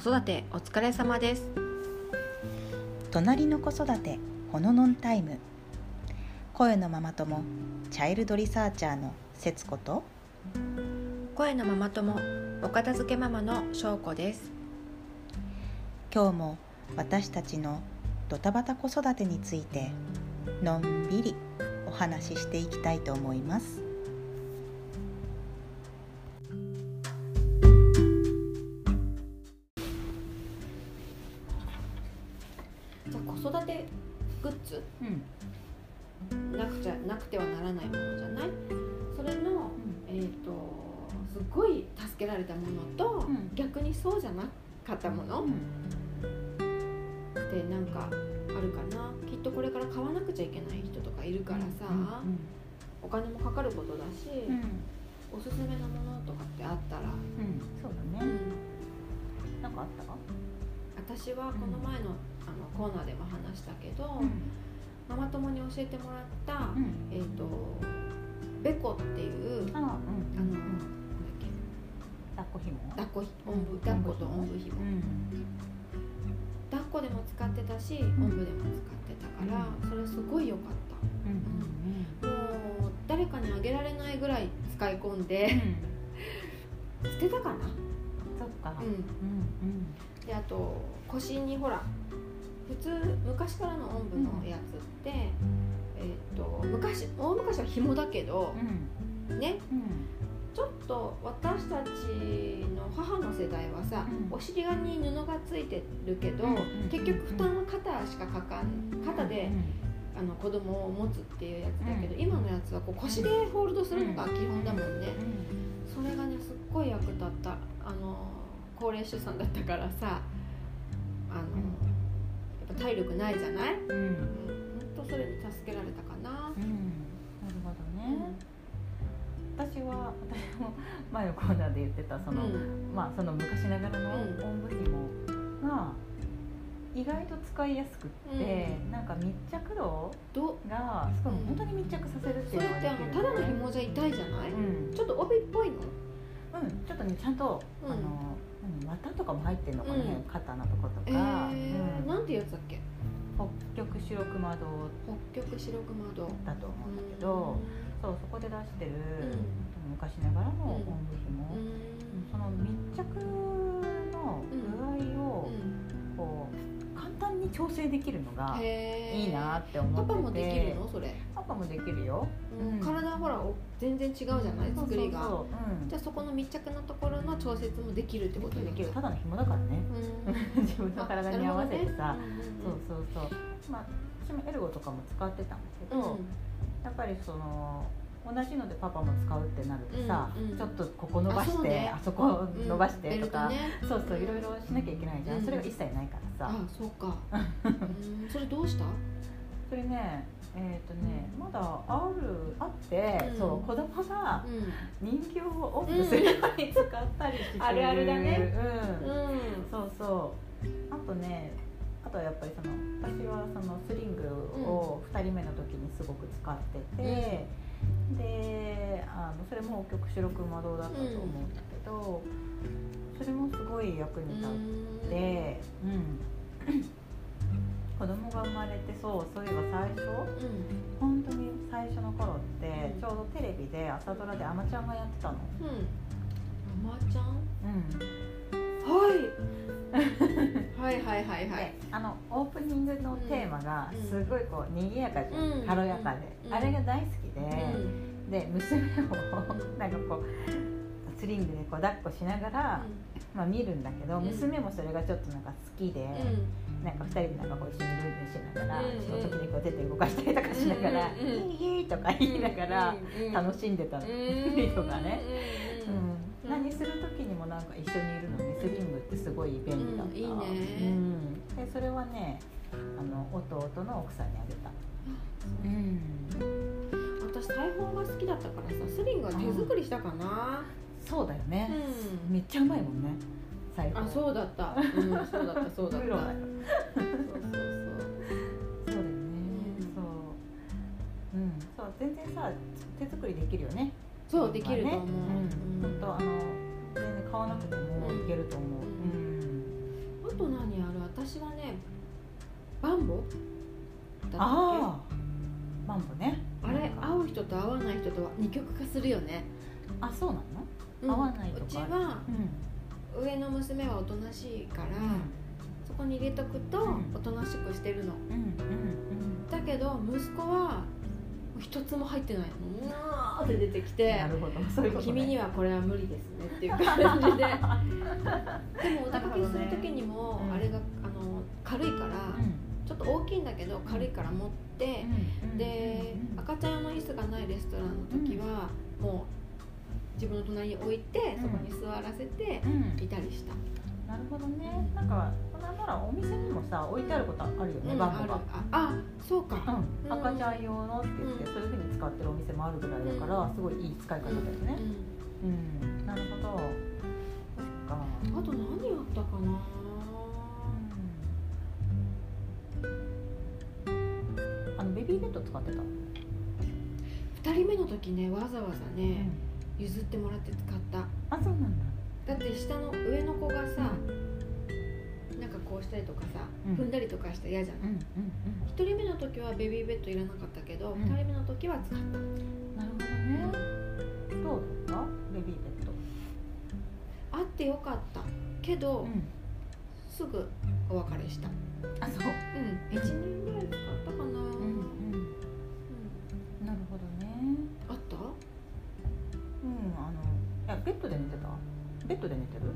育てお疲れ様です。隣の子育てほののんタイム。声のママ友チャイルドリサーチャーの節子と。声のママ友お片付けママの翔子です。今日も私たちのドタバタ子育てについてのんびりお話ししていきたいと思います子育てグッズ？うん。なくちゃなくてはならないものじゃない？それの、えっ、とすっごい助けられたものと、うん。逆にそうじゃなかったもの、ってなんかあるかな？きっとこれから買わなくちゃいけない人とかいるからさ、お金もかかることだし、うん。うんおすすめのものとかってあったら、うん。そうだね。うんかあった？私はこの前の,、あのコーナーでも話したけど、ママ友に教えてもらった、うん。えっ、とベコっていうああの、うん。なんだっけ？抱っこひも抱っこひおんぶ抱っこと。おんぶひも、うん抱っこでも使ってたし、おんぶでも使ってたから、それすごい良かったうんもう誰かにあげられないぐらい使い込んで捨てたかなそっかうんうんであと。腰にほら普通昔からのおんぶのやつって、えっ、と昔大昔は紐だけどうん。ね。うん。ちょっと私たちの母の世代はさ、うん。お尻側に布がついてるけど、うん結局負担は肩しかかかん肩で、あの子供を持つっていうやつだけど、うん。今のやつはこう腰でホールドするのが基本だもんね、うん。それがねすっごい役立った。あの高齢出産だったからさあの、体力ないじゃない？うん。うん本当それに助けられたかな、うん。なるほどね。私は私も前のコーナーで言ってたそのうん。まあその昔ながらのおうん。んぶ紐が意外と使いやすくってなんか密着度ど？がしかも本当に密着させるってそれってあいうのができる。のただの紐じゃ痛いじゃない、うん。ちょっと帯っぽいの？うん。ちょっとねちゃんとうん。あの何綿とかも入ってるのかねうん。肩のとことえかーうん。なんていうやつだっけ？北極白熊堂。北極白熊堂。だと思うんだけどそうそこで出してるん。昔ながらのおん。ぶ紐うん。その密着の具合をこうに調整できるのがいいなって思ってて。パパもできるの？それ、パパもできるよ。うん。うん。体ほらお全然違うじゃない？作りが。じゃあそこの密着のところの調節もできるってことうん、できる。るただの紐だからね。うん。自分の体に合わせて。さ、そうそうそう。まあ私もエルゴとかも使ってたんだけど、やっぱりその同じのでパパも使うってなるとさ、うんうん。ちょっとここ伸ばしてあそうね。あそこ伸ばしてとか、うんね。そうそういろいろしなきゃいけないじゃん、うん。それが一切ないからさ。あそうか。うん。それどうした？それねえっ、とねまだあるあって、うん。そう子供がう人形をオンブするように使ったりしてる、あるあるだね。うん。んうん。そうそう。あとねあとはやっぱりその私はそのスリングを2人目の時にすごく使ってて、であのそれも極白熊堂だったと思うんだけど、それもすごい役に立って、うん。子供が生まれてそうそういえば最初本当に最初の頃ってうんちょうどテレビで朝ドラで「あまちゃん」がやってたの。うん。うん。ママちゃん？うん。はい はいはいはいはい。であのオープニングのテーマがうん。すごいこう賑やかじゃん、うん。軽やかで、うん。あれが大好きで、うん。で娘をなんかこうスリングでこう抱っこしながら、まあ、見るんだけど、うん。娘もそれがちょっとなんか好きで、なんか2人でなんかこう一緒にルンルンしながら、うん。その時にこう手で動かしたりとかしながら「うん。イエーイ!」とか言いながら楽しんでたの、とかね、うん、何する時にもなんか一緒にいるのにスリングってすごい便利だった、うんいいね。うん、でそれはねあの弟の奥さんにあげた、う。ん、私裁縫が好きだったからさスリングは手作りしたかな。そうだよね、うん。めっちゃうまいもんねあそうだった。うんそうだったそうだった。そうそうそう。そうだよね、うん。そう。うん。そう全然さ手作りできるよねそうできると思う。うん、うん。本当あの全然買わなくてもいけると思う、うん。と何ある？私はねバンボ？だったっけ？ああ。マンボね。あれ会う人と会わない人とは二極化するよね、あそうなの？うん。合わないとか。うちはうん。上の娘はおとなしいから、そこに入れとくとうん。おとなしくしてるの。うんうん。だけど息子は一つも入ってないの。うわーって出てきうんて。なるほど。そういうことね。君にはこれは無理ですねっていう感じで。でもお出かけする時にも、うん。あれがあの軽いから、ちょっと大きいんだけど軽いから持って、で赤ちゃん用の椅子がないレストランの時は、もう自分の隣に置いてそこに座らせてうん。いたりした、なるほどね。なんかなんならお店にもさ置いてあることあるよね、うんバンボが。あそうか、うん、赤ちゃん用のって言って、うん。そういうふうに使ってるお店もあるぐらいだから、うん。すごいいい使い方だよね。うん、なるほど。そっか。うんあと何あったかな。あのベビーベッド使ってた、2人目の時ねわざわざね、譲ってもらって使った。あそうなんだだって下の上の子がさ、なんかこうしたりとかさ、うん。踏んだりとかして嫌じゃんうんうん。1人目の時はベビーベッドいらなかったけど、うん。2人目の時は使った。うんなるほどね。どうだった？ベビーベッド。あってよかった。けど、ん。すぐお別れした。あそう？うん。1年ぐらい使ったかな、うんうん。うん。なるほどね。あった？うんあのいやベッドで寝てた？ベッドで寝てる？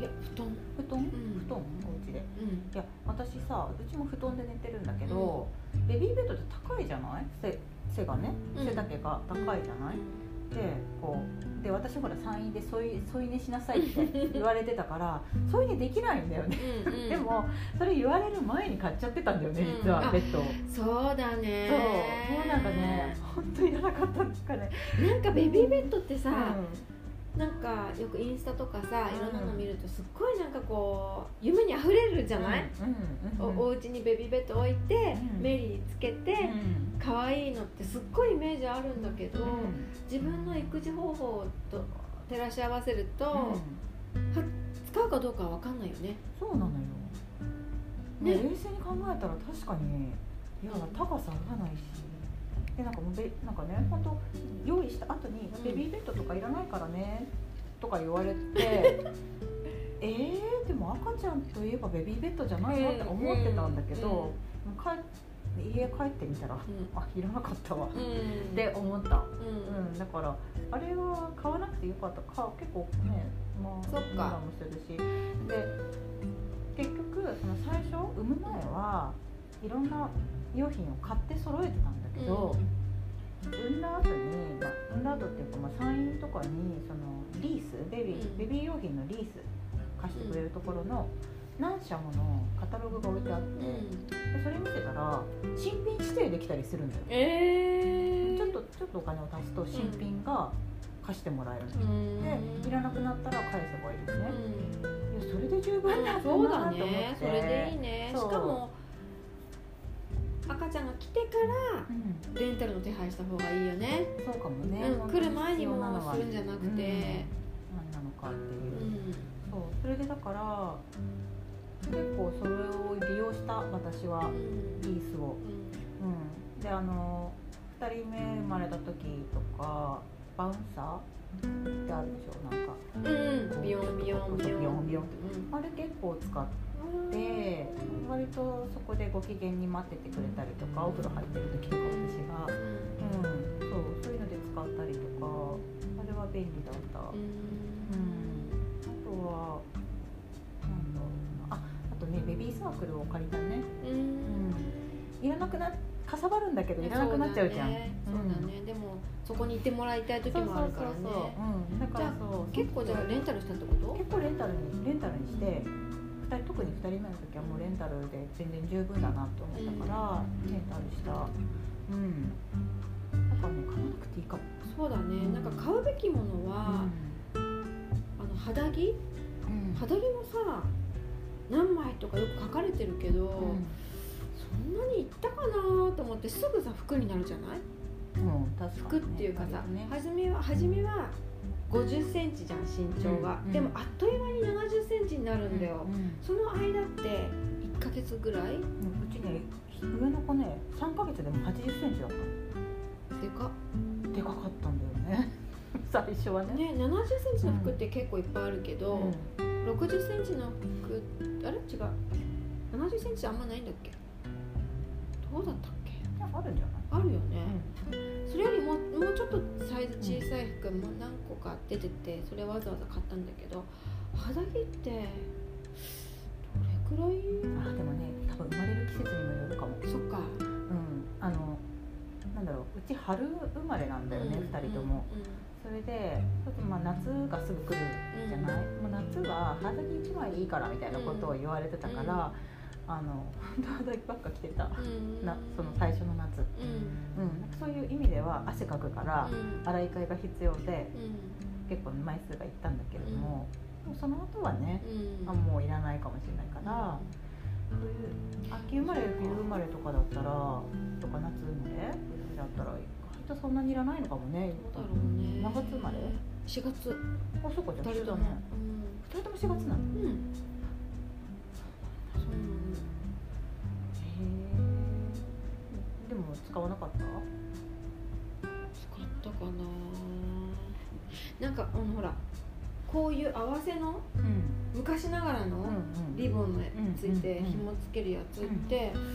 いや布団。布団、ん。布団？お家で。うん。いや私さうちも布団で寝てるんだけど、ベビーベッドって高いじゃない？背背がねうん。背丈が高いじゃない、でこうで私ほら産院で添い添い寝しなさいって言われてたから添い寝できないんだよね、うんうん。でもそれ言われる前に買っちゃってたんだよねうん。実はあベッドを、そうだね。そう。もうなんかね本当にいらなかったんですかね、なんかベビーベッドってさ、うなんかよくインスタとかさうん。いろんなの見るとすっごいなんかこう夢にあふれるじゃない、うんうんうんおお家にベビーベッド置いて、うん。メリーつけて、うん。可愛いのってすっごいイメージあるんだけど、うん。自分の育児方法と照らし合わせると、うん。使うかどうかは分かんないよね。そうなのよ、ね。ね、冷静に考えたら確かにいや高さ合わないしでなんかもうべなんかね本当用意した後にうん。ベビーベッドとかいらないからねとか言われて えー、でも赤ちゃんといえばベビーベッドじゃないの？って思ってたんだけど、うん。帰家帰ってみたら、ん。あいらなかったわ、うん。って思った、ううん、だからあれは買わなくてよかった。か結構ねまあそっか。もするし。で結局その最初産む前はいろんな用品を買って揃えてたんだけど、産ん。だ後に、まあ、産んだ後っていうか、まあ、産院とかにそのリースベビー、うん。ベビー用品のリース貸してくれるところの何社ものカタログが置いてあって、うん。でそれ見てたら新品指定できたりするんだよえー、ちょっとちょっとお金を足すと新品が貸してもらえる。の、うん。でいらなくなったら返せばいいですね、うん。いやそれで十分だそうだね。それでいいね。しかも赤ちゃんが来てからうん。レンタルの手配した方がいいよね、そうかもね、うん、来る前にもするんじゃなくて、うん。何なのかっていう、うん。そう。それでだから結構それを利用した私はリースを、うん、であの2人目生まれた時とかバウンサーってあるでしょ？なんか。うん。うんビヨンビヨンビヨン。ビヨンビヨンうん。あれ結構使って割とそこでご機嫌に待っててくれたりとかお風呂入ってる時とか私が、うん、そうそういうので使ったりとかあれは便利だった、ううん。んあとはなんだろうな。ああとねベビーサークルを借りたね。うん。いらなくなかさばるんだけどいらなくなっちゃうじゃん。そうだね。でもそこにいてもらいたい時もあるからね。そうそうそうそう、うん、だからそう。結構じゃあレンタルしたってこと？結構レンタルにレンタルにして。二人特に2人目の時はもうレンタルで全然十分だなと思ったから、レンタルした。うん。だからね買わなくていいかも、そうだね。なんか買うべきものは、あの肌着？うん。肌着もさ何枚とかよく書かれてるけど、そんなにいったかなと思ってすぐさ服になるじゃない？うん、確かにね。服っていうかさ、ね。初めは初めは5 0センチじゃん身長が、うんでもあっという間に7 0センチになるんだよ、うんその間って1ヶ月ぐらい？うんうちね上の子ね3ヶ月でも8 0センチだった。でか。のでかかったんだよね。最初はね。ね7 0センチの服って結構いっぱいあるけど、うん。6 0センチの服あれ？違う。7 0センチあんまないんだっけ？どうだったっけ？あるんじゃない？あるよね、それか出ててそれわざわざ買ったんだけど肌着ってどれくらい？あでもね多分生まれる季節にもよるかも。そっか。うん。あのなんだろううち春生まれなんだよね、うん2人とも、それでちょっとまあ夏がすぐ来るじゃない、もう夏は肌着1枚いいからみたいなことを言われてたから、あの本当肌着ばっか着てた、うん。うんなその最初の夏、うん。うん、そういう意味では汗かくからうん。洗い替えが必要でうん。結構枚数がいったんだけれども、でもその後はねうん。あもういらないかもしれないから、そういう秋生まれ冬生まれとかだったらとか夏生まれだったら意外とそんなにいらないのかもね。どうだろうね。何月生まれ？4月。あそこじゃ誰だね一緒だね。2人とも4月なの？うん、へえでも使わなかった？使ったかな。なんかあのほらこういう合わせのうん。昔ながらのうんリボンのついてうんうんうん紐つけるやつって、そんな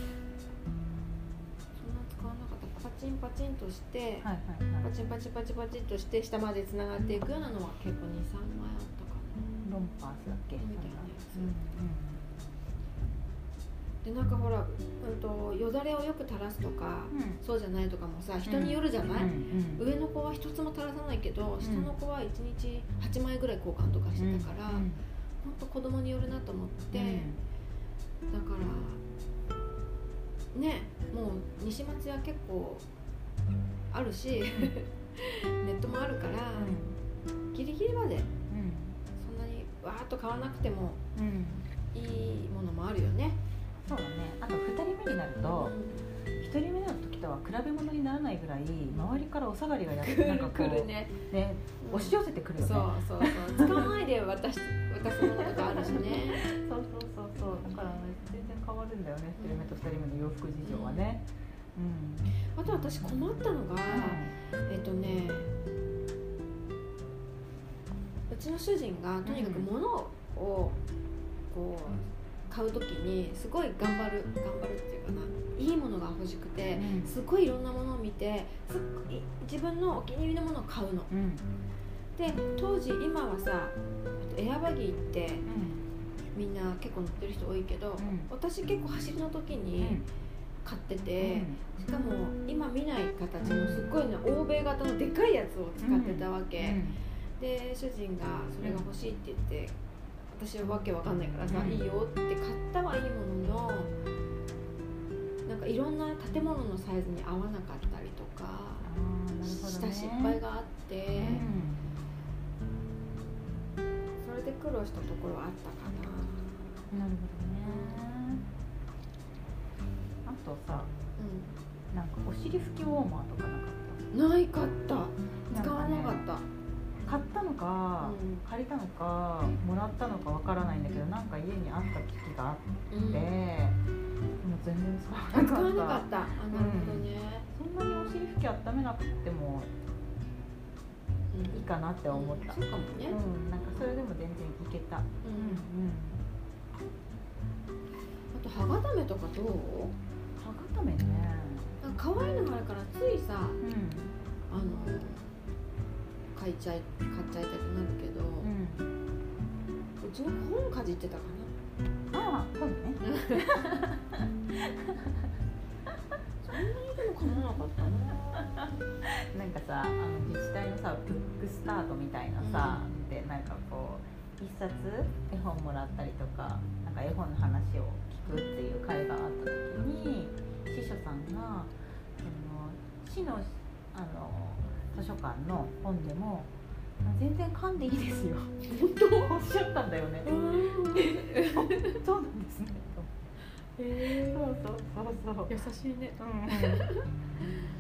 使わなかった。パチンパチンとして、はいはいはい。パチンパチンパチンパチンとして下までつながっていくようなのは結構23枚あったかロンパースだっけ？みたいなやつ。うんなでなんかほら、うん、とよだれをよく垂らすとかうん。うんそうじゃないとかもさ人によるじゃない、うんうん上の子は一つも垂らさないけど下の子は1日8枚ぐらい交換とかしてたから、うん。ほんと子供によるなと思って、うん。だからねもう西松屋結構あるしネットもあるから、ギリギリまでそんなにわーっと買わなくてもいいものもあるよね。そうだねあと2人目になると1人目の時とは比べ物にならないぐらい周りからお下がりがやってなんかこう来るね。ね押し寄せてくるよねそうそうそう。使わないで渡し渡すものとかあるしね。そうそうそうそうだからね全然変わるんだよね1人目と2人目の洋服事情はねうんあと私困ったのが、えっとね。うちの主人がとにかく物をこう買うときにすごい頑張る頑張るっていうかないいものが欲しくてうん。すごいいろんなものを見てすっごい自分のお気に入りのものを買うの。うん。で当時今はさエアバギーってみんな結構乗ってる人多いけど、ん。私結構走りの時に買ってて、うん。しかも今見ない形のすっごいね欧米型のでかいやつを使ってたわけ、で主人がそれが欲しいって言って私はわけわかんないからさ、うん。いいよって買ったはいいもののなんかいろんな建物のサイズに合わなかったりとかした失敗があって、それで苦労したところはあったかな。うんなるほどね。あとさうなんかお尻拭きウォーマーとかなかっん、ないかったた。使わなかった、か、うん。借りたのかもらったのかわからないんだけどなんか家にあった機器があって、うん、もう全然使わなかっなかったなるほどね、そんなにお尻拭き温めなくてもうんいいかなって思った、そうかもね、うん、なんかそれでも全然いけた、うん。うん。あと歯固めとかどう？歯固めね。可愛いのがあるからついさうあの買いちゃい買っちゃいたくなるけど、ん、うん、うちの子本かじってたかああそうね。な そんなにでも構わなかったな。なんかさあの自治体のさブックスタートみたいなさ、でなんかこう一冊絵本もらったりとかなんか絵本の話を聞くっていう会があった時に司書さんがその市のあの図書館の本でも全然噛んでいいですよ。本当？おっしゃったんだよね。そうなんですね。へそうそうそうそう。優しいね。うん。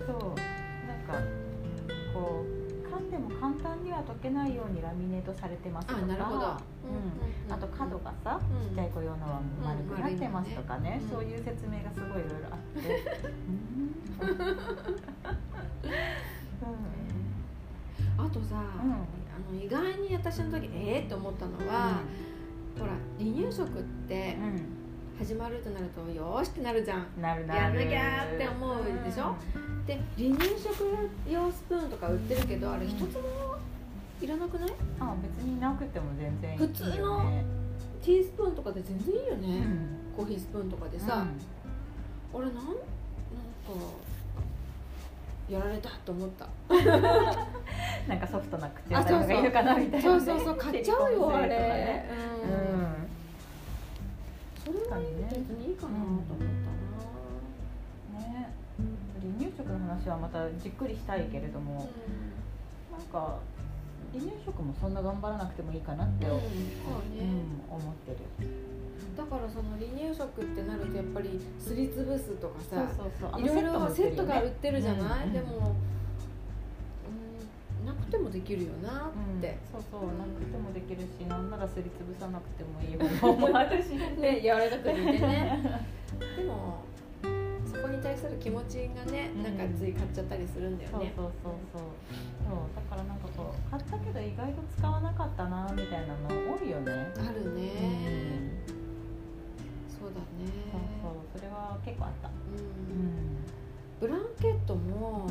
そう。なんかこう噛んででも簡単には溶けないようにラミネートされてますとか。あなるほど、うん。あと角がさ、ちっちゃい子用のは丸くなってますとかね、そういう説明がすごいいろいろあって。あとさ、あの意外に私の時ええー、と思ったのは、ほら離乳食って、始まるとなるとよしってなるじゃん。なるやんなきゃって思うでしょ、で離乳食用スプーンとか売ってるけどあれ一つもいらなくない？あ別になくても全然いい、ね、普通のティースプーンとかで全然いいよね、うん、コーヒースプーンとかでさ、うん、俺なんなんかやられたと思った。なんかソフトな口当たりがいるかなみたいな、ね、そうそうそう買っちゃうよあれ、ね、うん、うん、それは別にいいかなと思ったな、ね。離乳食の話はまたじっくりしたいけれども、うん、なんか離乳食もそんな頑張らなくてもいいかなって、うん、うん、思ってるだからその離乳食ってなるとやっぱりすりつぶすとかさいろいろセットが売ってるじゃない、でも、うん、なくてもできるよなって、そうそうなくてもできるしなんならすりつぶさなくてもいい方法もあるしね柔らかく煮てね。でもそこに対する気持ちがね、なんかつい買っちゃったりするんだよね。そうそうそう。そうだからなんかこう買ったけど意外と使わなかったなみたいなの多いよね。あるね、結構あった。うん、ブランケットも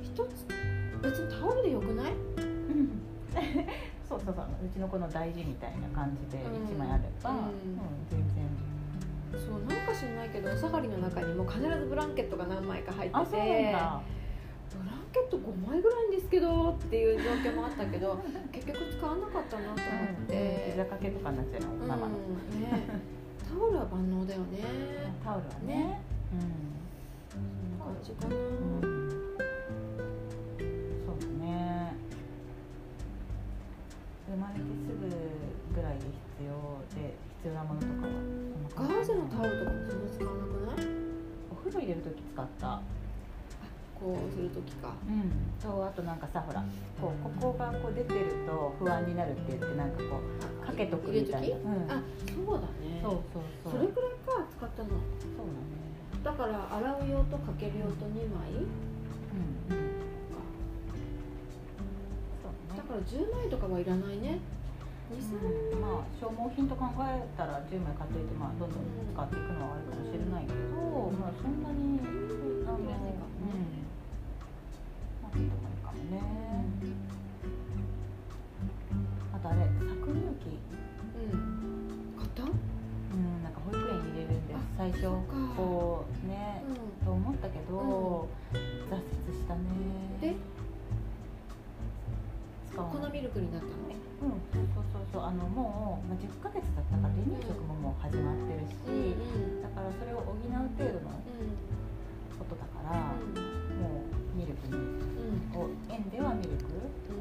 一つ別にタオルでよくない、そうそうそううちの子の大事みたいな感じで1枚あれば、うん。全然。そうなんか知んないけどお下がりの中にも必ずブランケットが何枚か入っててブランケット5枚ぐらいんですけどっていう状況もあったけど 結局使わなかったなと思って、膝掛けとかになっちゃうの、うん、ママの、ね、タオルは万能だよね。タオルはね。うん。そんな感じかな、うん、そうだね。生まれてすぐぐらいで必要で必要なものとかはガーゼのタオルとかもそんな使わなくない？お風呂入れる時使った。こうする時か。うん。そうあとなんかさほらこうここがこう出てると不安になるって言ってなんかこうかけとくみたいな、うん、あそうだ。ねそうそうそう。それくらいか使ったの。そうだね。だから洗う用とかける用と2枚、うんうん、だから10枚とかはいらないね。うん、まあ消耗品と考えたら10枚買っていて、まあ、どんどん使っていくのはあるかもしれないけど、うん、まあ、そんなにあの、うん、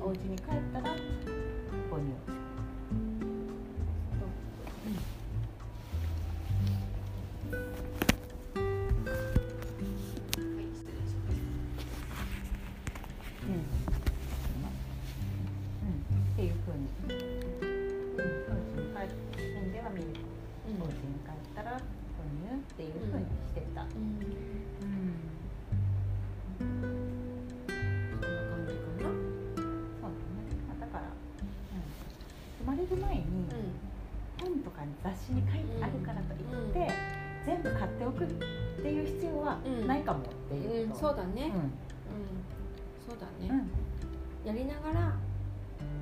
お家に帰ったらないかもっていう、うん、そうだね、うん、そうだね、やりながら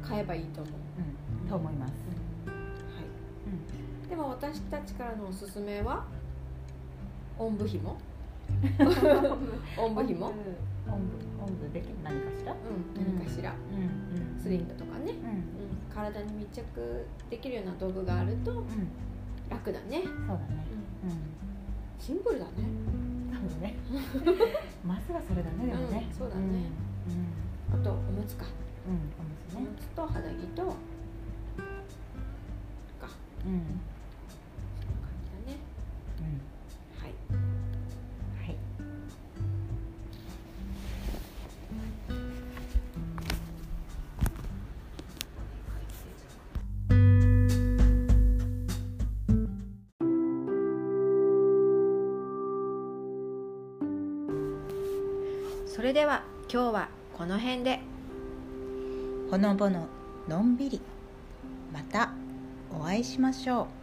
買えばいいと思う、と思います、はい、でも私たちからのおすすめは？おんぶひも？おんぶひも？おんぶ。おんぶでき何かしら、うん、何かしら、うん。スリングとかね、うん。体に密着できるような道具があると楽だね、そうだね、うんシンプルだね。分ね。まずはそれだねでもね、うん、そうだね、うん、あとおむつか、うん、おむつね。おむつと肌着とか。うんれでは今日はこの辺で。ほのぼののんびり。またお会いしましょう。